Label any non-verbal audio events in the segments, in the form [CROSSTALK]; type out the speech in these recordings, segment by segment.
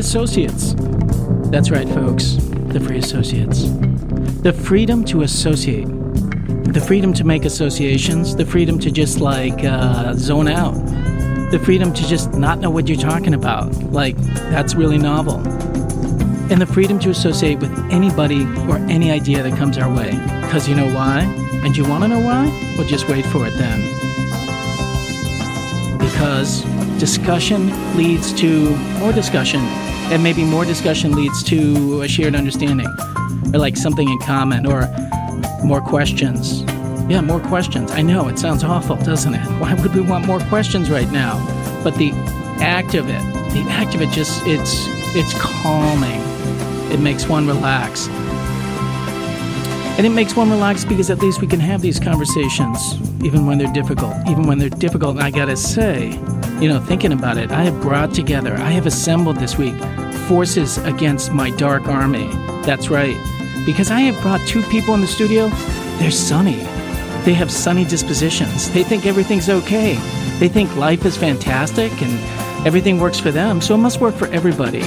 Associates. That's right, folks, the Free Associates. The freedom to associate, the freedom to make associations, the freedom to just like uh, zone out, the freedom to just not know what you're talking about. Like, that's really novel. And the freedom to associate with anybody or any idea that comes our way. Because you know why? And you want to know why? Well, just wait for it then. Because discussion leads to more discussion, and maybe more discussion leads to a shared understanding, or like something in common, or more questions. Yeah, more questions. I know it sounds awful, doesn't it? Why would we want more questions right now? But the act of it, the act of it just it's it's calming. It makes one relax. And it makes one relax because at least we can have these conversations even when they're difficult. Even when they're difficult, I gotta say, you know, thinking about it, I have brought together, I have assembled this week forces against my dark army. That's right. Because I have brought two people in the studio, they're sunny. They have sunny dispositions. They think everything's okay. They think life is fantastic and everything works for them, so it must work for everybody.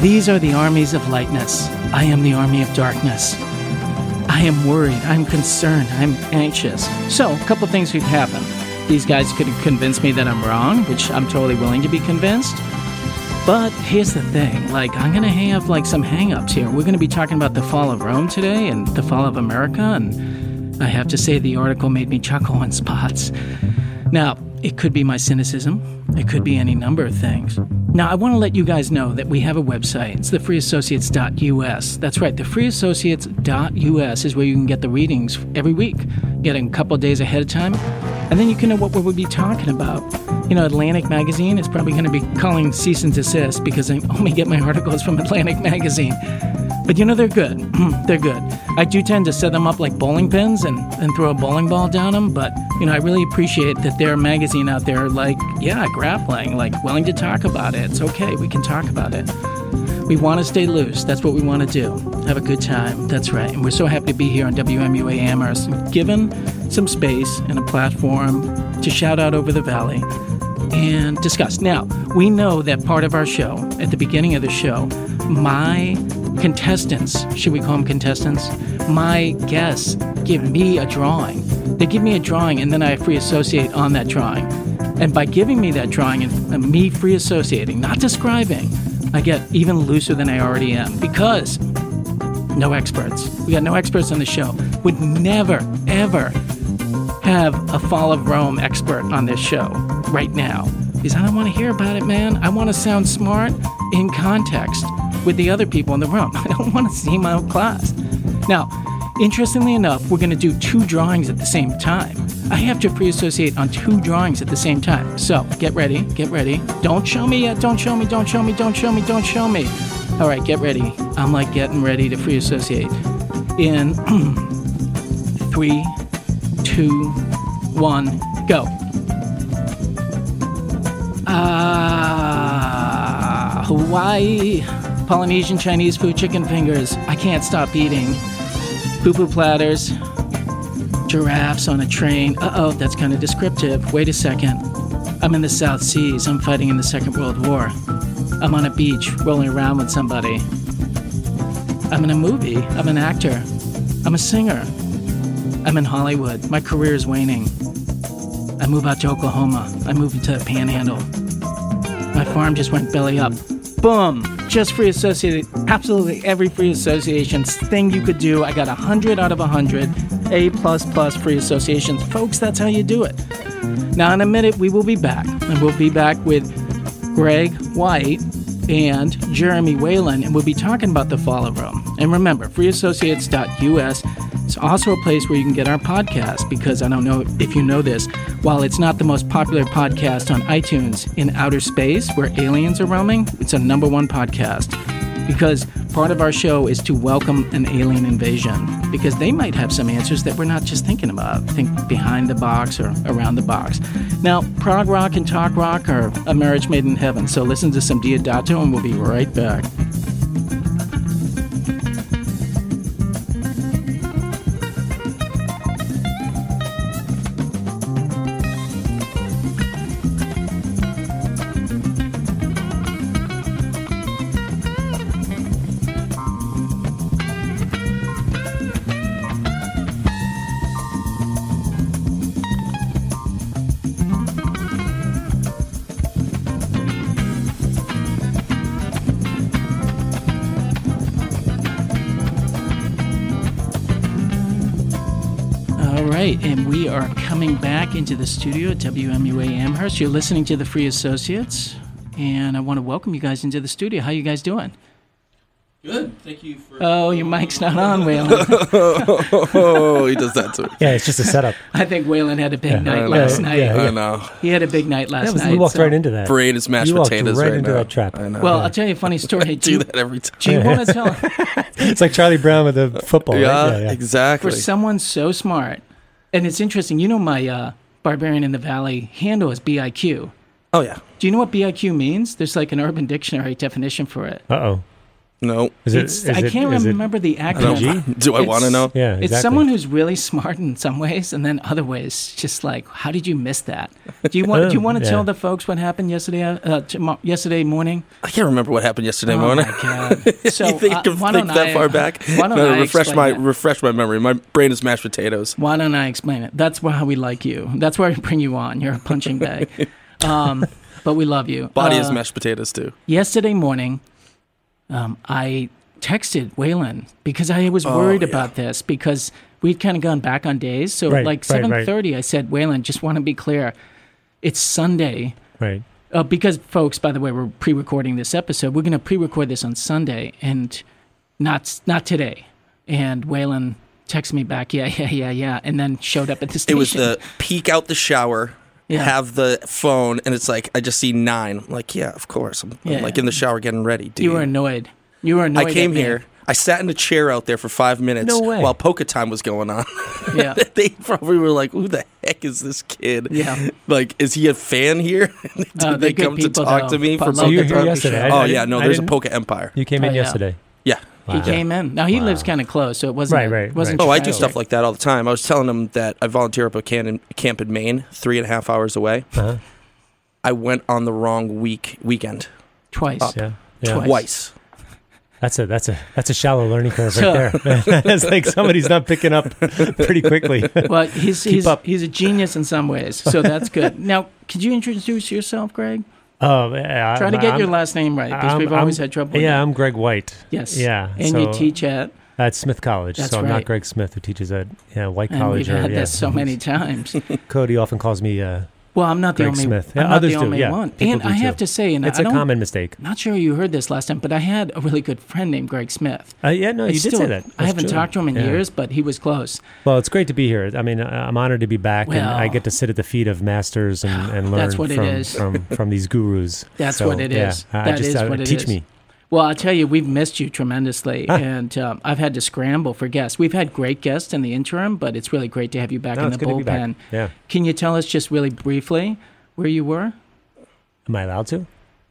These are the armies of lightness. I am the army of darkness. I am worried. I'm concerned. I'm anxious. So, a couple things could happen. These guys could convince me that I'm wrong, which I'm totally willing to be convinced. But here's the thing like, I'm to have like some hangups here. We're to be talking about the fall of Rome today and the fall of America. And I have to say, the article made me chuckle in spots. Now, it could be my cynicism, it could be any number of things. Now, I want to let you guys know that we have a website. It's thefreeassociates.us. That's right, thefreeassociates.us is where you can get the readings every week, get a couple days ahead of time, and then you can know what we'll be talking about. You know, Atlantic Magazine is probably going to be calling cease and desist because I only get my [LAUGHS] articles from Atlantic Magazine. But you know, they're good. [CLEARS THROAT] they're good. I do tend to set them up like bowling pins and, and throw a bowling ball down them, but, you know, I really appreciate that they're a magazine out there like, yeah, grappling, like willing to talk about it. It's okay. We can talk about it. We want to stay loose. That's what we want to do. Have a good time. That's right. And we're so happy to be here on WMUA Amherst, given some space and a platform to shout out over the valley and discuss. Now, we know that part of our show, at the beginning of the show, my contestants, should we call them contestants? My guests give me a drawing. They give me a drawing and then I free associate on that drawing. And by giving me that drawing and, me free associating, not describing, I get even looser than I already am because no experts. We got no experts on the show. Would never, ever have a Fall of Rome expert on this show right now. Because I don't want to hear about it, man. I want to sound smart in context with the other people in the room. [LAUGHS] I don't want to seem out of class. Now, interestingly enough, we're going to do two drawings at the same time. I have to free associate on two drawings at the same time. So get ready, get ready. Don't show me yet, don't show me, don't show me, don't show me, don't show me. All right, get ready. I'm like getting ready to free associate. In [CLEARS THROAT] three, two, one, go. Ah, Hawaii. Polynesian Chinese food, chicken fingers. I can't stop eating. Poo poo platters. Giraffes on a train. Uh oh, that's kind of descriptive. Wait a second. I'm in the South Seas. I'm fighting in the Second World War. I'm on a beach rolling around with somebody. I'm in a movie. I'm an actor. I'm a singer. I'm in Hollywood. My career is waning. I move out to Oklahoma. I move into the panhandle. My farm just went belly up. Boom! Just free associated. Absolutely every free association thing you could do. I got 100 out of 100. A plus plus free associations. Folks, that's how you do it. Now, in a minute, we will be back. And we'll be back with Greg White and Jeremy Whalen, and we'll be talking about the fall of Rome. And remember, freeassociates.us is also a place where you can get our podcast because I don't know if you know this. While it's not the most popular podcast on iTunes in outer space where aliens are roaming, it's a number one podcast because part of our show is to welcome an alien invasion because they might have some answers that we're not just thinking about. Think behind the box or around the box. Now, prog rock and talk rock are a marriage made in heaven, so listen to some Diodato and we'll be right back. Right, and we are coming back into the studio at WMUA Amherst. You're listening to the Free Associates, and I want to welcome you guys into the studio. How you guys doing? Good. Thank you for. Oh, your mic's not on, Whalen. oh, he does that too. Yeah, it's just a setup. I think Whalen had a big Yeah. night I last know. night. Yeah, I know. He had a big night last That was, night. we walked so- right into that. Brain is mashed You walked potatoes right right, into now. that trap. I know. Well, I'll tell you a funny story. [LAUGHS] I Do do that every time. do you want to tell? It's like Charlie Brown with the football. yeah, right? yeah, yeah. exactly. For someone so smart, and it's interesting. You know, my uh, Barbarian in the Valley handle is BIQ. oh yeah. Do you know what BIQ means? There's like an Urban Dictionary definition for it. Uh oh. No. Is it? It's, is I can't it- remember the I don't, acronym. [LAUGHS] do I want to know? Yeah, It's someone who's really smart in some ways, and then other ways, just like, how did you miss that? Do you want? do you [LAUGHS] want to Yeah. tell the folks what happened yesterday? Uh, tomo- yesterday morning. I can't remember what happened yesterday oh morning. my [LAUGHS] god! So you think uh, can why think don't that I- far back? Why don't No, I refresh my that? refresh my memory. My brain is mashed potatoes. Why don't I explain it? That's why we like you. That's why we bring you on. You're a punching bag. Um, but we love you. Body Uh, is mashed potatoes too. yesterday morning, um, I texted Whalen because I was worried yeah. about this because we'd kind of gone back on days. So Right, like right, right. I said, Whalen, just want to be clear, it's Sunday. Right. Uh, because folks, by the way, we're pre-recording this episode. We're going to pre-record this on Sunday and not not today. And Whalen texted me back, yeah, yeah, yeah, yeah, and then showed up at the station. It was the peek out the shower, Yeah. have the phone, and it's like I just see nine. I'm like, yeah, of course. I'm, I'm like in the shower getting ready. Dude. you were annoyed. You were annoyed. I came at me. here. I sat in a chair out there for five minutes No way. while poker time was going on. Yeah. [LAUGHS] they probably were like, "Who the heck is this kid? Yeah. like, is he a fan here? [LAUGHS] Did Uh, they're they good come to talk though. to me But for love So you were here time? yesterday. Oh yeah, no, I there's a didn't- empire. You came Oh, in yeah. yesterday. Yeah. He Wow. came in. Now he Wow. lives kind of close, so it wasn't. Right, right, Wasn't right. Oh, I do stuff like that all the time. I was telling him that I volunteer up at camp camp in Maine, three and a half hours away. Uh-huh. I went on the wrong week weekend twice. Yeah. Yeah. Twice. twice. That's a that's a that's a shallow learning curve [LAUGHS] So- right there. [LAUGHS] it's like somebody's not picking up pretty quickly. [LAUGHS] Well, he's Keep he's up. he's a genius in some ways, so that's good. now, could you introduce yourself, Greg? Oh, yeah, Try to I'm- get your last name right because I'm- we've always I'm- had trouble. Yeah. I'm Greg White. yes. Yeah, and so you teach at, at Smith College. That's so I'm right. not Greg Smith who teaches at yeah, White and College. we've or, had yeah. this so many [LAUGHS] times. Cody often calls me. Uh, Well, I'm not the Greg only. Smith. I'm not others the do, only yeah. one. People and do I have too. to say, and it's I a don't, common mistake. Not sure you heard this last time, but I had a really good friend named Greg Smith. Uh, yeah, no, you did say that. I That's haven't true. talked to him in Yeah. years, but he was close. Well, it's great to be here. I mean, I- I'm honored to be back, and I Well- get to sit at the feet of masters and, and [SIGHS] learn That's what it from, is. from from these gurus. [LAUGHS] That's what it is. I That just is uh, what it teach is. me. Well, I'll tell you, we've missed you tremendously, Ah. and um, I've had to scramble for guests. We've had great guests in the interim, but it's really great to have you back No, in the good to be back. bullpen. Yeah. Can you tell us just really briefly where you were? Am I allowed to?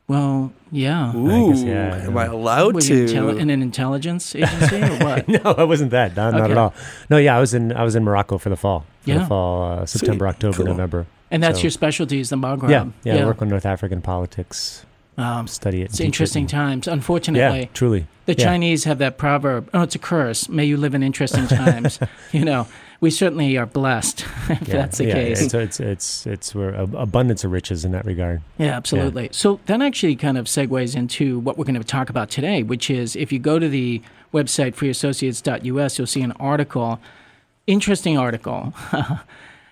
Well, yeah. Ooh, guess, yeah, am. I allowed Were you to? intelli- in an intelligence agency or what? [LAUGHS] no, it wasn't that. Not, not at all. No, yeah, I was in I was in Morocco for the fall. For Yeah. the fall, uh, September, October, Cool. November. And that's So- your specialty is the Maghreb. Yeah, yeah, I work on North African politics. Um, Study it. it's interesting times. Unfortunately, Yeah, truly. the yeah. Chinese have that proverb. Oh, it's a curse. May you live in interesting [LAUGHS] times. you know, we certainly are blessed [LAUGHS] if Yeah, that's the yeah, case. It's it's it's it's we're ab- abundance of riches in that regard. Yeah, absolutely. So that actually kind of segues into what we're going to talk about today, which is if you go to the website freeassociates.us, you'll see an article, interesting article. [LAUGHS]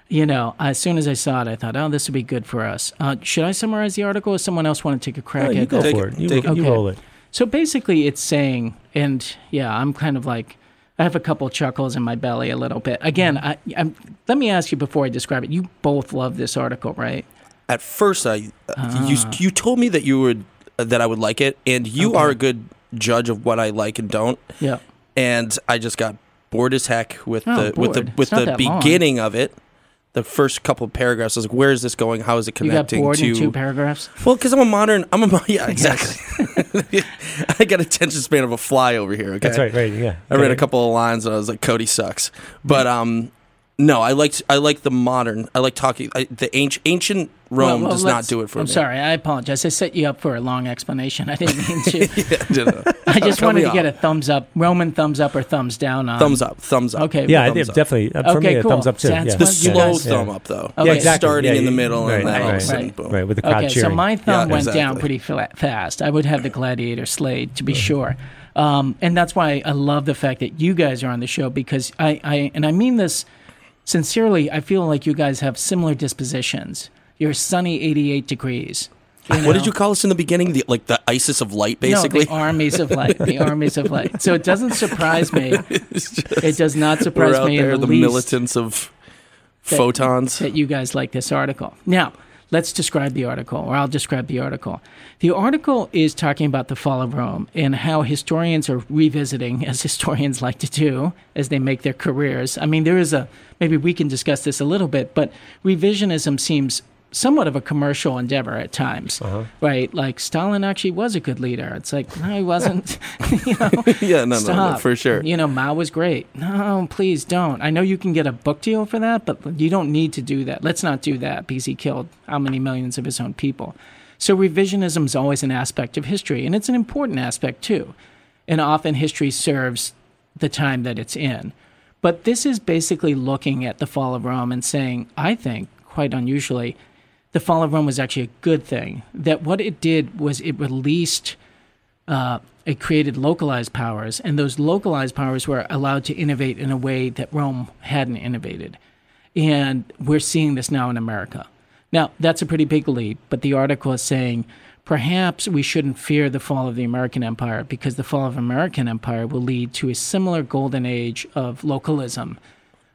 you know, as soon as I saw it, I thought, oh, this would be good for us. Uh, should I summarize the article or someone else want to take a crack Oh, you at go this? Take for it, it. You, take ro- it. you roll it. So basically, it's saying, and yeah, I'm kind of like, I have a couple chuckles in my belly a little bit. Again, I, I'm, let me ask you before I describe it. You both love this article, right? At first, I Ah. you you told me that you would that I would like it, and you Okay. are a good judge of what I like and don't. Yeah. And I just got bored as heck with Oh, the with the with It's the that long. beginning of it. The first couple of paragraphs, I was like, "Where is this going? How is it You got connecting bored to?" in two paragraphs? well, because I'm a modern, I'm a mo- [LAUGHS] yeah, exactly. [LAUGHS] I got a attention span of a fly over here. Okay, That's right. Right. Yeah. I read a couple of lines and I was like, Cody sucks. But um, no, I liked I like the modern. I like talking. I, the ancient ancient Rome Well, well, does not do it for I'm me. sorry. I apologize. I set you up for a long explanation. I didn't mean to. [LAUGHS] yeah, you [LAUGHS] know. I just Cut wanted me to get a thumbs up, Roman thumbs up or thumbs down on. thumbs up, thumbs up. Okay. Yeah, I thumbs did, up. definitely. Uh, for Okay, me, a cool. thumbs up too. That's yeah. The you slow guys- thumb yeah. up though. Okay. Yeah, exactly. Starting Yeah, in the middle right, and then all of a right, sudden, right. boom. Right, with the crowd Okay, so my thumb Yeah, went down pretty fla- fast. I would have the gladiator slayed to be sure, um, and that's why I love the fact that you guys are on the show because I, I and I mean this sincerely, I feel like you guys have similar dispositions. You're sunny 88 degrees. What know? did you call us in the beginning? The, like the ISIS of light, basically. No, the armies of light. The [LAUGHS] armies of light. So it doesn't surprise me. [LAUGHS] it does not surprise We're out me there, in the, the militants of that- photons. that you guys like this article. Now, let's describe the article, or I'll describe the article. The article is talking about the fall of Rome and how historians are revisiting, [LAUGHS] as historians like to do, as they make their careers. I mean, there is a maybe we can discuss this a little bit, but revisionism seems somewhat of a commercial endeavor at times, uh-huh. right? Like Stalin actually was a good leader. It's like no, he wasn't. [LAUGHS] you know, [LAUGHS] yeah, no, no, no, for sure. You know, Mao was great. No, please don't. I know you can get a book deal for that, but you don't need to do that. Let's not do that because he killed how many millions of his own people. So revisionism is always an aspect of history, and it's an important aspect too. And often history serves the time that it's in. But this is basically looking at the fall of Rome and saying, I think, quite unusually, the fall of Rome was actually a good thing. That what it did was it released uh, it created localized powers, and those localized powers were allowed to innovate in a way that Rome hadn't innovated. And we're seeing this now in America. Now, that's a pretty big leap, but the article is saying perhaps we shouldn't fear the fall of the American empire because the fall of American empire will lead to a similar golden age of localism.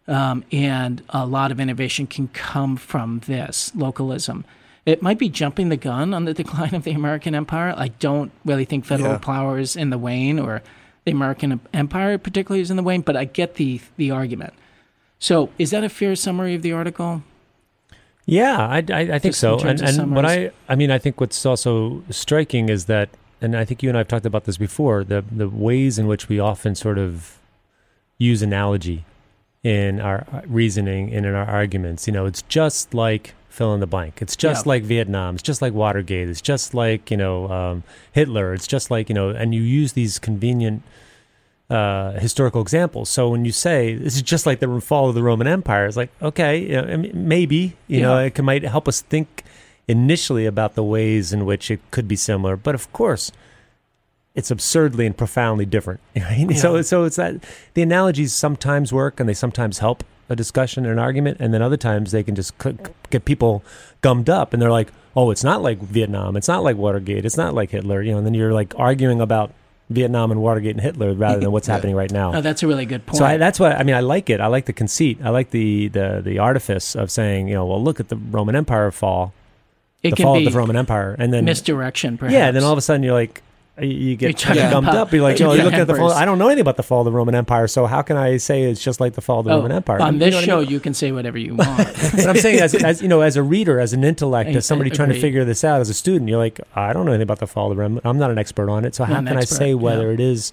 Um, and a lot of innovation can come from this localism. It might be jumping the gun on the [LAUGHS] decline of the American empire. I don't really think federal Yeah. power is in the wane or the American empire particularly is in the wane, but I get the the argument. So, is that a fair summary of the article? Yeah, I, I, I think Just so. And and what I. I mean, I think what's also striking is that, and I think you and I have talked about this before, the the ways in which we often sort of use analogy in our reasoning and in our arguments. You know, it's just like fill in the blank. It's just Yeah. like Vietnam. It's just like Watergate. It's just like you know um, Hitler. It's just like you know, and you use these convenient uh, historical examples. So when you say this is just like the fall of the Roman Empire, it's like okay, you know, maybe you know it can, might help us think initially about the ways in which it could be similar. But of course, it's absurdly and profoundly different. [LAUGHS] Right? So so it's that the analogies sometimes work and they sometimes help a discussion and an argument, and then other times they can just c- get people gummed up and they're like, oh, it's not like Vietnam, it's not like Watergate, it's not like Hitler, you know, and then you're like arguing about Vietnam and Watergate and Hitler rather than what's [LAUGHS] happening right now. Oh, that's a really good point. So I, that's what I mean. I like it. I like the conceit. I like the the the artifice of saying, you know, well, look at the Roman Empire fall, it the can fall be of the Roman Empire, and then misdirection, perhaps. yeah, then all of a sudden you're like, you- you get talking gummed about up. You're like, you you look at the fall. I don't know anything about the fall of the Roman Empire, so how can I say it's just like the fall of the Oh, Roman Empire? On You this know what I show, mean? you can say whatever you want. [LAUGHS] but I'm saying, as, as you know, as a reader, as an intellect, as somebody trying to figure this out, as a student, you're like, I don't know anything about the fall of the Roman. I'm not an expert on it, so how Not can I say whether yeah. it is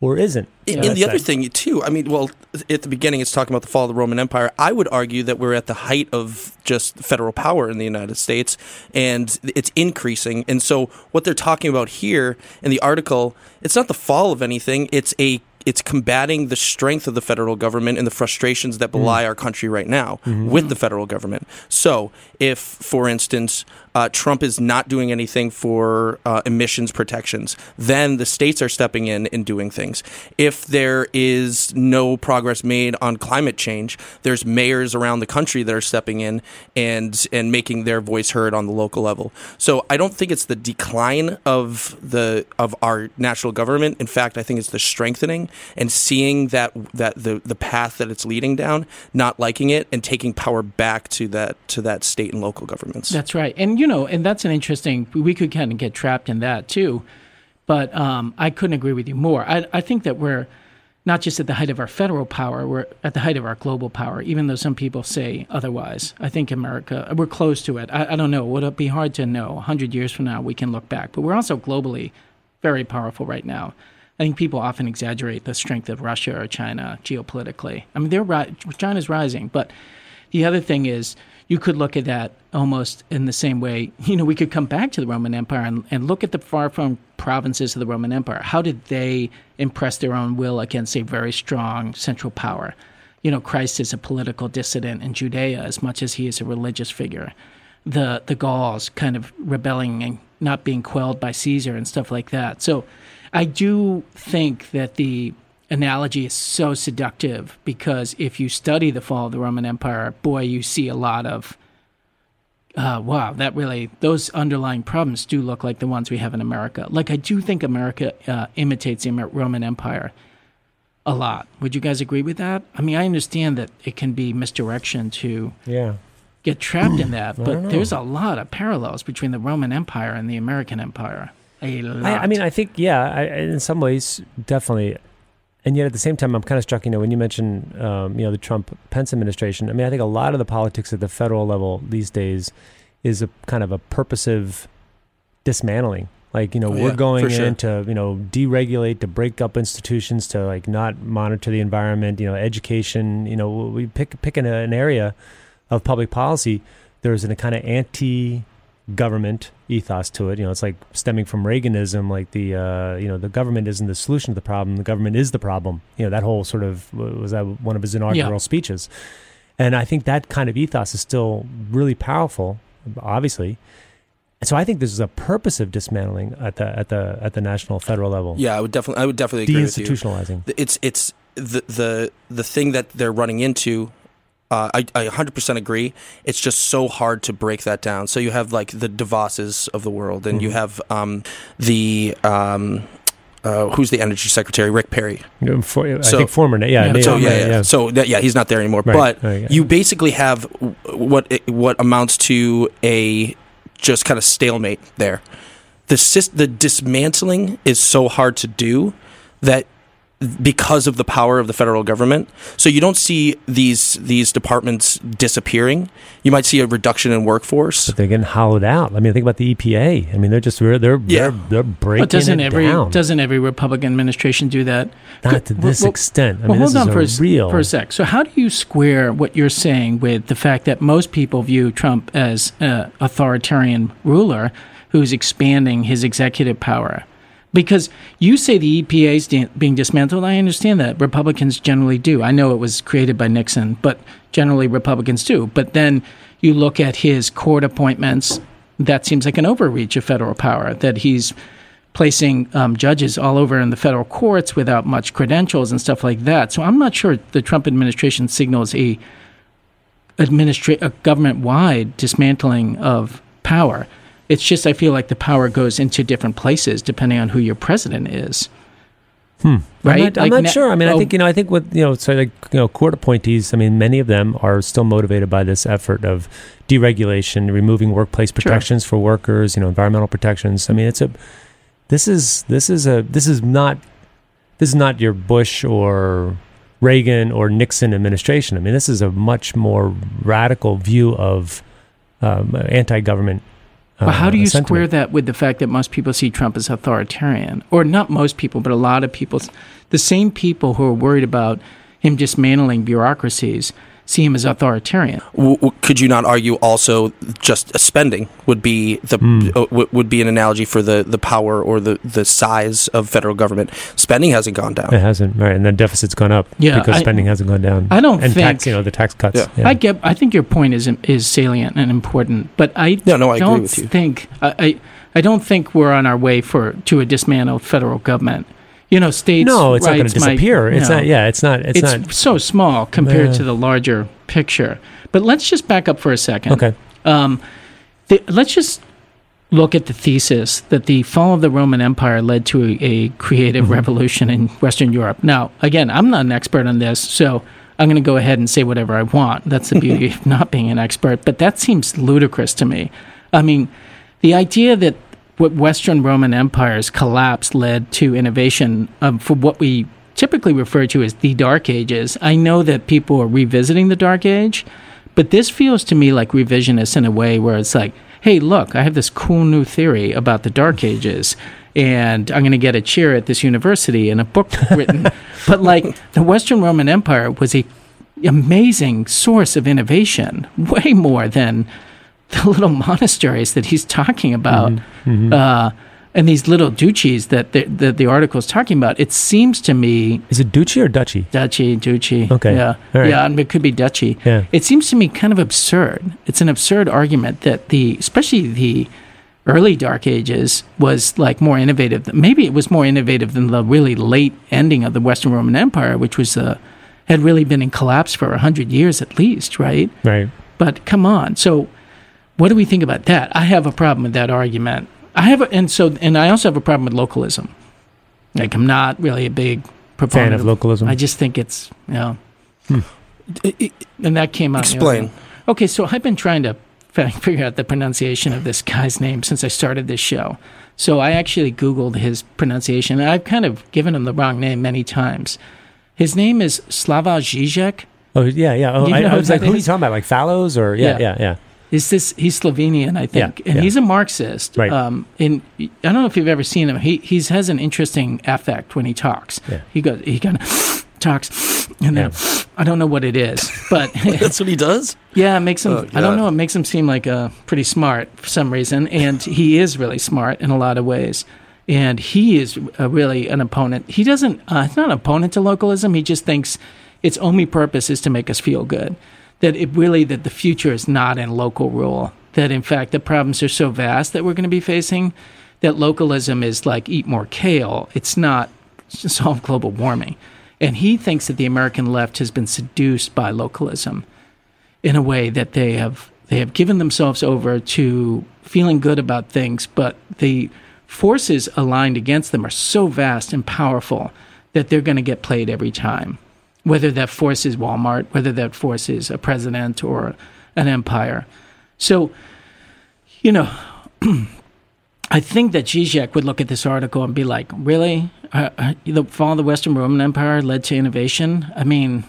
or isn't? And, So and the other thing too, I mean, well, at the beginning it's talking about the fall of the Roman Empire. I would argue that we're at the height of just federal power in the United States, and it's increasing. And so, what they're talking about here in the article, it's not the fall of anything; it's a it's combating the strength of the federal government and the frustrations that belie our country right now with the federal government. So, if, for instance, uh, Trump is not doing anything for uh, emissions protections, then the states are stepping in and doing things. If there is no progress made on climate change, there's mayors around the country that are stepping in and and making their voice heard on the local level. So I don't think it's the decline of the of our national government. In fact, I think it's the strengthening and seeing that that the the path that it's leading down, not liking it, and taking power back to that to that state and local governments. That's right. And, you know, and that's an interesting, we could kind of get trapped in that too. But um, I couldn't agree with you more. I, I think that we're not just at the height of our federal power, we're at the height of our global power, even though some people say otherwise. I think America, we're close to it. I, I don't know. Would it be hard to know? 100 years from now, we can look back. But we're also globally very powerful right now. I think people often exaggerate the strength of Russia or China geopolitically. I mean, they're ri- China's rising, but the other thing is, you could look at that almost in the same way. [LAUGHS] You know, we could come back to the Roman Empire and, and look at the far flung provinces of the Roman Empire. How did they impress their own will against a very strong central power? You know, Christ is a political dissident in Judea as much as he is a religious figure. The the Gauls kind of rebelling and not being quelled by Caesar and stuff like that. So I do think that the analogy is so seductive because if you study the fall of the Roman Empire, boy, you see a lot of uh, wow, that really those underlying problems do look like the ones we have in America. Like I do think America uh, imitates the Roman Empire a lot. Would you guys agree with that? I mean, I understand that it can be misdirection to yeah get trapped in that, [CLEARS THROAT] but there's a lot of parallels between the Roman Empire and the American Empire. A lot. I, I mean, I think, yeah, I, in some ways, definitely. And yet, at the same time, I'm kind of struck. You know, when you mention, um, you know, the Trump Pence administration. I mean, I think a lot of the politics at the federal level these days is a kind of a purposive dismantling. Like, you know, Oh, we're yeah, going for sure. in to, you know, deregulate, to break up institutions, to like not monitor the environment. You know, education. You know, we pick pick an, an area of public policy. There's a kind of anti government ethos to it. You know, it's like stemming from Reaganism, like the uh, you know the government isn't the solution to the problem, the government is the problem. You know, that whole sort of was that one of his inaugural Yeah. speeches, and I think that kind of ethos is still really powerful, obviously. And so I think this is a purposive dismantling at the at the at the national federal level. Yeah, I would definitely I would definitely agree with you. deinstitutionalizing. it's it's the the the thing that they're running into. Uh, I I 100% agree. It's just so hard to break that down. So you have like the DeVosses of the world, and you Mhm. have um, the um, uh, who's the energy secretary, Rick Perry. For- I So- think former, yeah, Yeah, yeah, so yeah, yeah, yeah. So that, yeah, he's not there anymore. Right. But Right, yeah. you basically have what what amounts to a just kind of stalemate there. The the dismantling is so hard to do that because of the power of the federal government. So you don't see these these departments disappearing. You might see a reduction in workforce. But they're getting hollowed out. I mean, think about the EPA. I mean, they're just they're they're Yeah. they're, they're breaking but doesn't it every down. doesn't every Republican administration do that? Not to this well- extent. I well, mean, this hold on is for a a, s- real. for a sec. So, how do you square what you're saying with the fact that most people view Trump as an authoritarian ruler who's expanding his executive power? Because you say the EPA is being dismantled. I understand that. Republicans generally do. I know it was created by Nixon, but generally Republicans do. But then you look at his court appointments, that seems like an overreach of federal power, that he's placing um, judges all over in the federal courts without much credentials and stuff like that. So I'm not sure the Trump administration signals a administra- a government-wide dismantling of power. It's just I feel like the power goes into different places depending on who your president is. Hmm. Right? I'm not, I'm Like not na- sure. I mean, I oh. think you know. I think with you know, so like you know, court appointees. I mean, many of them are still motivated by this effort of deregulation, removing workplace protections for workers. You know, environmental protections. I mean, it's a. This is this is a this is not this is not your Bush or Reagan or Nixon administration. I mean, this is a much more radical view of um, anti-government. Well, how uh, do you square that with the fact that most people see Trump as authoritarian? Or not most people, but a lot of people. The same people who are worried about him dismantling bureaucracies see him as authoritarian. W- w- could you not argue also just spending would be the Hmm. uh, w- would be an analogy for the, the power or the, the size of federal government? Spending hasn't gone down. It hasn't, right? And the deficit's gone up Yeah, because I- spending hasn't gone down. I don't and think- tax, you know, the tax cuts. Yeah. I get. I think your point is is salient and important, but I No, no, I don't with you. think I, I I don't think we're on our way for to a dismantled federal government. You know, states. no, it's not going to rights might- disappear. it's no. not. Yeah, it's not. It's, It's, not. so small compared Yeah. to the larger picture. But let's just back up for a second. Okay. Um, the, let's just look at the thesis that the fall of the Roman Empire led to a, a creative Mm-hmm. revolution in Western Europe. Now, again, I'm not an expert on this, so I'm going to go ahead and say whatever I want. That's the beauty [LAUGHS] of not being an expert, but that seems ludicrous to me. I mean, the idea that what Western Roman empires collapse led to innovation um, for what we typically refer to as the Dark Ages. I know that people are revisiting the Dark Age, but this feels to me like revisionist in a way where it's like, hey, look, I have this cool new theory about the Dark Ages. And I'm going to get a chair at this university and a book [LAUGHS] written. but like the Western Roman Empire was a amazing source of innovation, [LAUGHS] way more than [LAUGHS] the little monasteries that he's talking about, Mm-hmm. uh, and these little duchies that the, that the article is talking about. It seems to me, Is it Duchy or Duchy? duchy, duchy, Okay. yeah, right. yeah, and it could be duchy. Yeah. It seems to me kind of absurd. It's an absurd argument that the, especially the early Dark Ages was like more innovative. Maybe it was more innovative than the really late ending of the Western Roman Empire, which was uh, had really been in collapse for hundred years at least, right? Right. But come on, so what do we think about that? I have a problem with that argument. I have, a, and so, and I also have a problem with localism. Like, I'm not really a big proponent Fan of localism. I just think it's, you know, Hmm. I- I- and that came out. you know, Explain. Okay, so I've been trying to figure out the pronunciation of this guy's name since I started this show. So I actually Googled his pronunciation, and I've kind of given him the wrong name many times. His name is Slavoj Zizek. oh yeah, yeah. Oh, You I, know I was who like, that who are you talking about? Like Fallows or yeah, Yeah. yeah, yeah. Is this he's Slovenian, I think, Yeah, and yeah. he's a Marxist. Right. Um, and I don't know if you've ever seen him. He he's has an interesting affect when he talks. Yeah. He goes he kind of [GASPS] talks, and then I don't know what it is, but [LAUGHS] That's what he does. Yeah, it makes him. Oh, I don't know. It makes him seem like uh, pretty smart for some reason, and he is really smart in a lot of ways. And he is really an opponent. He doesn't. Uh, he's not an opponent to localism. He just thinks its only purpose is to make us feel good. That it really that the future is not in local rule. That in fact the problems are so vast that we're going to be facing. That localism is like eat more kale. It's not [LAUGHS] solve global warming. And he thinks that the American left has been seduced by localism in a way that they have they have given themselves over to feeling good about things, but the forces aligned against them are so vast and powerful that they're going to get played every time. Whether that force is Walmart, whether that force is a president or an empire. So, you know, [CLEARS THROAT] I think that Zizek would look at this article and be like, "Really, uh, uh, the fall of the Western Roman Empire led to innovation? I mean,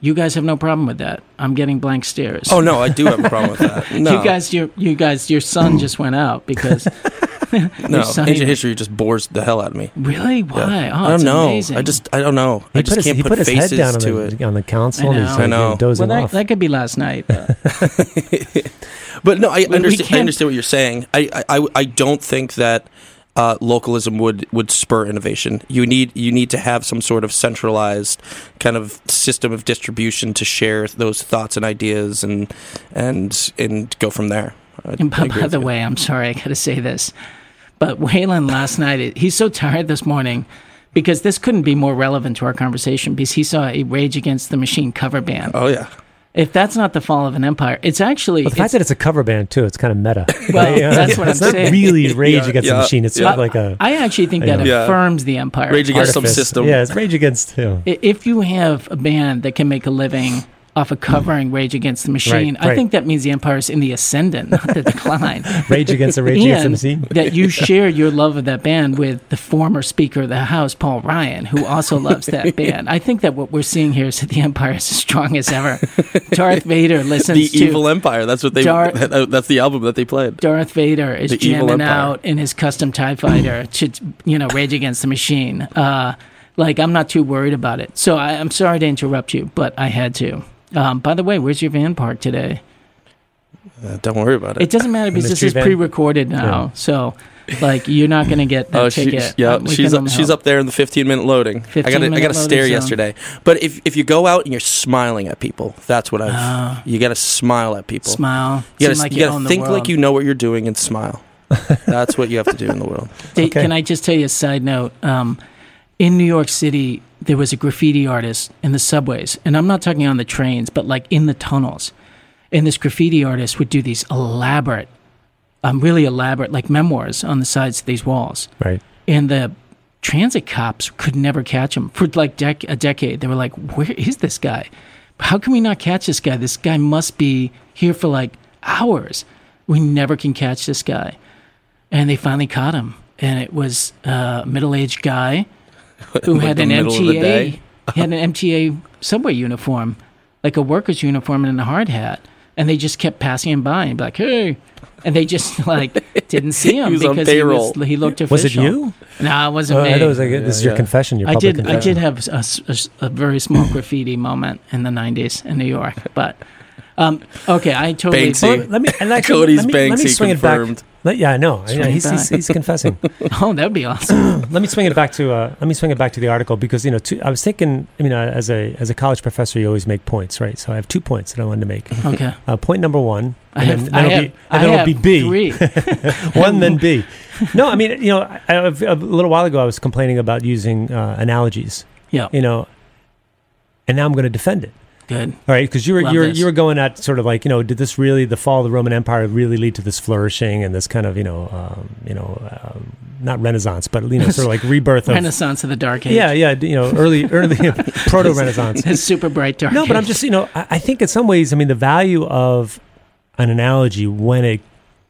you guys have no problem with that. I'm getting blank stares. Oh no, I do have a problem with that. [LAUGHS] No, you guys, your you guys, your sun just went out because [LAUGHS] [LAUGHS] no. son- Ancient history just bores the hell out of me. really why? Yeah. Oh, I don't know. Amazing. I just I don't know. He I just put his, can't he put, put his faces head down on to the, it. on the council. I and he's know. like, I know. dozing well, that, off. that could be last night. But [LAUGHS] no, I we understand. I understand what you're saying. I I, I- I don't think that uh, localism would, would spur innovation. You need you need to have some sort of centralized kind of system of distribution to share those thoughts and ideas and and and go from there. I- And by, by the you. way, I'm sorry, I got to say this, but Whalen last night, he's so tired this morning because this couldn't be more relevant to our conversation because he saw a Rage Against the Machine cover band. Oh yeah. If that's not the fall of an empire, it's actually But the fact it's, that it's a cover band too, it's kind of meta. [LAUGHS] Well, Yeah. that's what I'm not saying. really Rage Yeah, Against yeah, the Machine. It's yeah. sort of like a I actually think that Yeah. affirms the empire. Rage Against some system. Yeah, it's Rage Against. You know, if you have a band that can make a living off of covering Rage Against the Machine, Right, I think that means the Empire is in the ascendant, not the [LAUGHS] decline. Rage Against the [LAUGHS] Rage Against the Machine. that you [LAUGHS] share your love of that band with the former Speaker of the House, Paul Ryan, who also loves that band. I think that what we're seeing here is that the Empire is as strong as ever. Darth Vader listens The to Evil Empire. That's what they. Dar- that's the album that they played. Darth Vader is The jamming out in his custom Tie Fighter [CLEARS THROAT] to, you know, Rage Against the Machine. Uh, like I'm not too worried about it. So I, I'm sorry to interrupt you, but I had to. Um, by the way, where's your van parked today? Uh, don't worry about it. It doesn't matter because this is van? pre-recorded now, Yeah. so like you're not going to get that Oh, she, ticket. yeah, Um, she's up, she's up there in the 15 minute loading. I got I got a stare zone. yesterday. But if if you go out and you're smiling at people, that's what I've. Ah. you got to smile at people. Smile. You got like to you own the think world. like you know what you're doing and smile. [LAUGHS] that's what you have to do in the world. Hey, Okay. Can I just tell you a side note? Um, in New York City, there was a graffiti artist in the subways, and I'm not talking on the trains, but like in the tunnels. And this graffiti artist would do these elaborate, um, really elaborate, like memoirs on the sides of these walls. Right. And the transit cops could never catch him for like dec- a decade. They were like, "Where is this guy? How can we not catch this guy? This guy must be here for like hours. We never can catch this guy." And they finally caught him, and it was a middle-aged guy [LAUGHS] who Like had an middle of the MTA. [LAUGHS] had an MTA subway uniform, like a worker's uniform and a hard hat. And they just kept passing him by and be like, "Hey," and they just [LAUGHS] like didn't see him He was on because he, was, he looked official. Was it you? No, it wasn't Oh, me. I it was like this is your yeah. confession. Your I public did. I did have a very small graffiti moment in the '90s in New York, but um, okay, I totally. Banksy. Well, let me and actually, Cody's let me, let me Banksy swing it back. Let- Yeah, I know. Yeah, he's, he's, he's confessing. [LAUGHS] Oh, that'd be awesome. [CLEARS THROAT] let me swing it back to uh, let me swing it back to the article because you know to, I was thinking I mean uh, as a as a college professor you always make points right so I have two points that I wanted to make [LAUGHS] Okay. uh, point number one I and have, then, I then it'll have, be, and then it'll be B [LAUGHS] one then B no I mean you know I, I, a little while ago I was complaining about using uh, analogies Yeah. you know and now I'm going to defend it Good. all right because you were Love you were this. you were going at sort of like you know did this really the fall of the Roman Empire really lead to this flourishing and this kind of you know um, you know um, not Renaissance but you know sort of like [LAUGHS] rebirth of Renaissance of the Dark Age. yeah, yeah, you know, early, early [LAUGHS] proto Renaissance. It's super bright dark. No, but I'm just, you know, I, I think in some ways, I mean, the value of an analogy when it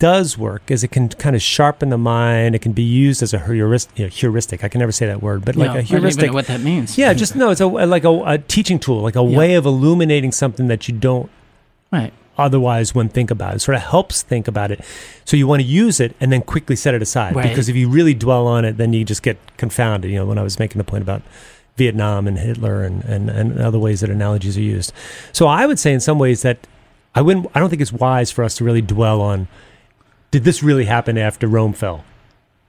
does work is it can kind of sharpen the mind. It can be used as a heuristic. You know, heuristic. I can never say that word, but No, like I a don't even heuristic. know what that means. Yeah, just no. It's a like a, a teaching tool, like a Yeah. way of illuminating something that you don't Right. otherwise wouldn't think about. It sort of helps think about it. So you want to use it and then quickly set it aside Right. because if you really dwell on it, then you just get confounded. You know, when I was making the point about Vietnam and Hitler and, and, and other ways that analogies are used. So I would say in some ways that I wouldn't. I don't think it's wise for us to really dwell on. Did this really happen after Rome fell?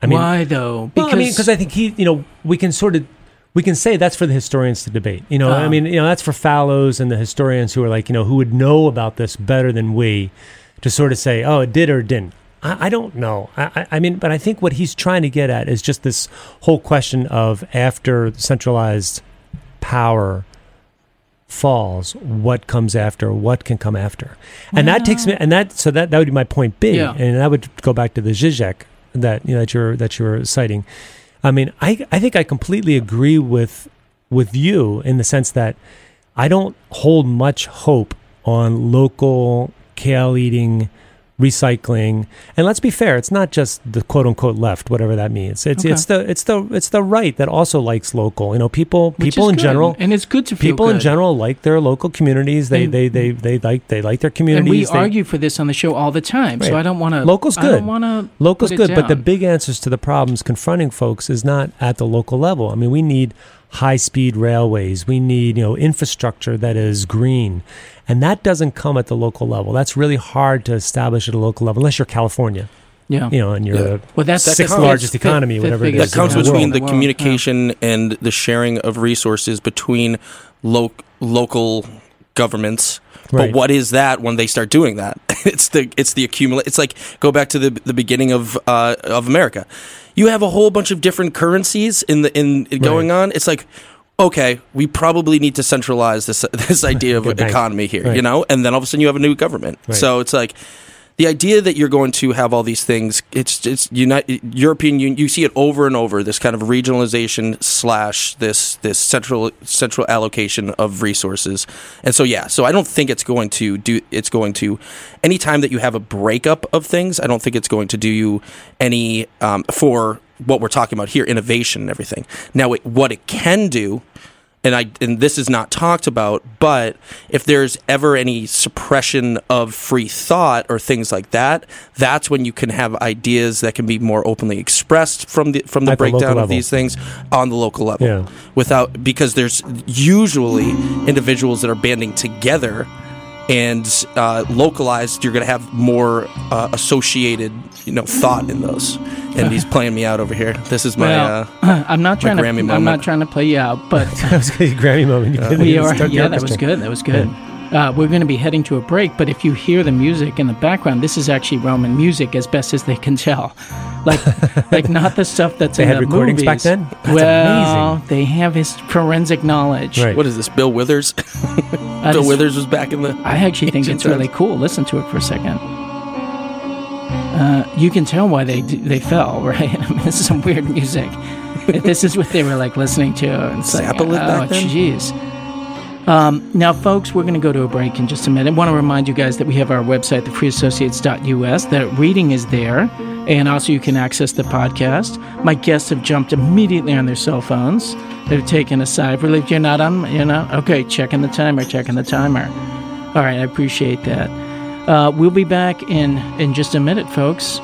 I mean, Why though? well, I mean, because I think he, you know, we can sort of, we can say that's for the historians to debate. You know, I Oh. mean, you know, that's for Fallows and the historians who are like, you know, who would know about this better than we, to sort of say, oh, it did or it didn't. I, I don't know. I, I- I mean, but I think what he's trying to get at is just this whole question of after centralized power falls, what comes after, what can come after, and that takes me, ah. and that so that that would be my point B, Yeah. and that would go back to the Zizek that you know that you're that you're citing. I mean, I I think I completely agree with with you in the sense that I don't hold much hope on local kale eating recycling and let's be fair it's not just the quote unquote left whatever that means it's Okay. it's the it's the it's the right that also likes local you know people Which people in good. general and it's good to people in general like their local communities they And- they, they they like they like their communities. And we they- argue for this on the show all the time, so I don't want to. Local's good. I good. don't want to. Local's good, but the big answers to the problems confronting folks is not at the local level. I mean, we need high-speed railways. We need, you know, infrastructure that is green. And that doesn't come at the local level. That's really hard to establish at a local level unless you're California, Yeah. you know, and you're Yeah. the Well, that's That sixth comes- largest fifth- economy, fifth whatever it biggest that comes in the between world. the world, communication and the sharing of resources between lo- local governments. Right. But what is that when they start doing that? [LAUGHS] it's the it's the accumulate. It's like go back to the the beginning of uh, of America. You have a whole bunch of different currencies in the in, in going on. It's like okay, we probably need to centralize this [LAUGHS] this idea of economy here, you know. And then all of a sudden you have a new government. Right. So it's like the idea that you're going to have all these things it's it's United, European Union you see it over and over this kind of regionalization slash this this central central allocation of resources. And so yeah so I don't think it's going to do it's going to anytime that you have a breakup of things I don't think it's going to do you any um, for what we're talking about here innovation and everything. Now it, what it can do and I and this is not talked about, but if there's ever any suppression of free thought or things like that, that's when you can have ideas that can be more openly expressed from the from the At the breakdown of these things on the local level. Yeah. Without because there's usually individuals that are banding together and uh, localized, you're going to have more uh, associated, you know, thought in those. And he's [LAUGHS] playing me out over here. This is my. Well, uh, [CLEARS THROAT] I'm not trying to. Grammy I'm moment. not trying to play you out, but [LAUGHS] that was a Grammy moment. You we are. start Yeah, that was good. That was good. Uh, we're going to be heading to a break, but if you hear the music in the background, this is actually Roman music, as best as they can tell. [LAUGHS] Like, like not the stuff that's They in had the year. He had recordings movies. back then? That's well, amazing. they have his forensic knowledge. Right. what is this? Bill Withers? Is- Withers was back in the. I actually think it's really cool. Listen to it for a second. Uh, you can tell why they they fell, [LAUGHS] right? I mean, this is some weird music. this is what they were like listening to. And it's like, oh, jeez. Um, now, folks, we're going to go to a break in just a minute. I want to remind you guys that we have our website, thefreeassociates.us. That reading is there, and also you can access the podcast. My guests have jumped immediately on their cell phones. They've taken a sigh of relief. You're not on, you know? Okay, checking the timer, checking the timer. All right, I appreciate that. Uh, we'll be back in in just a minute, folks.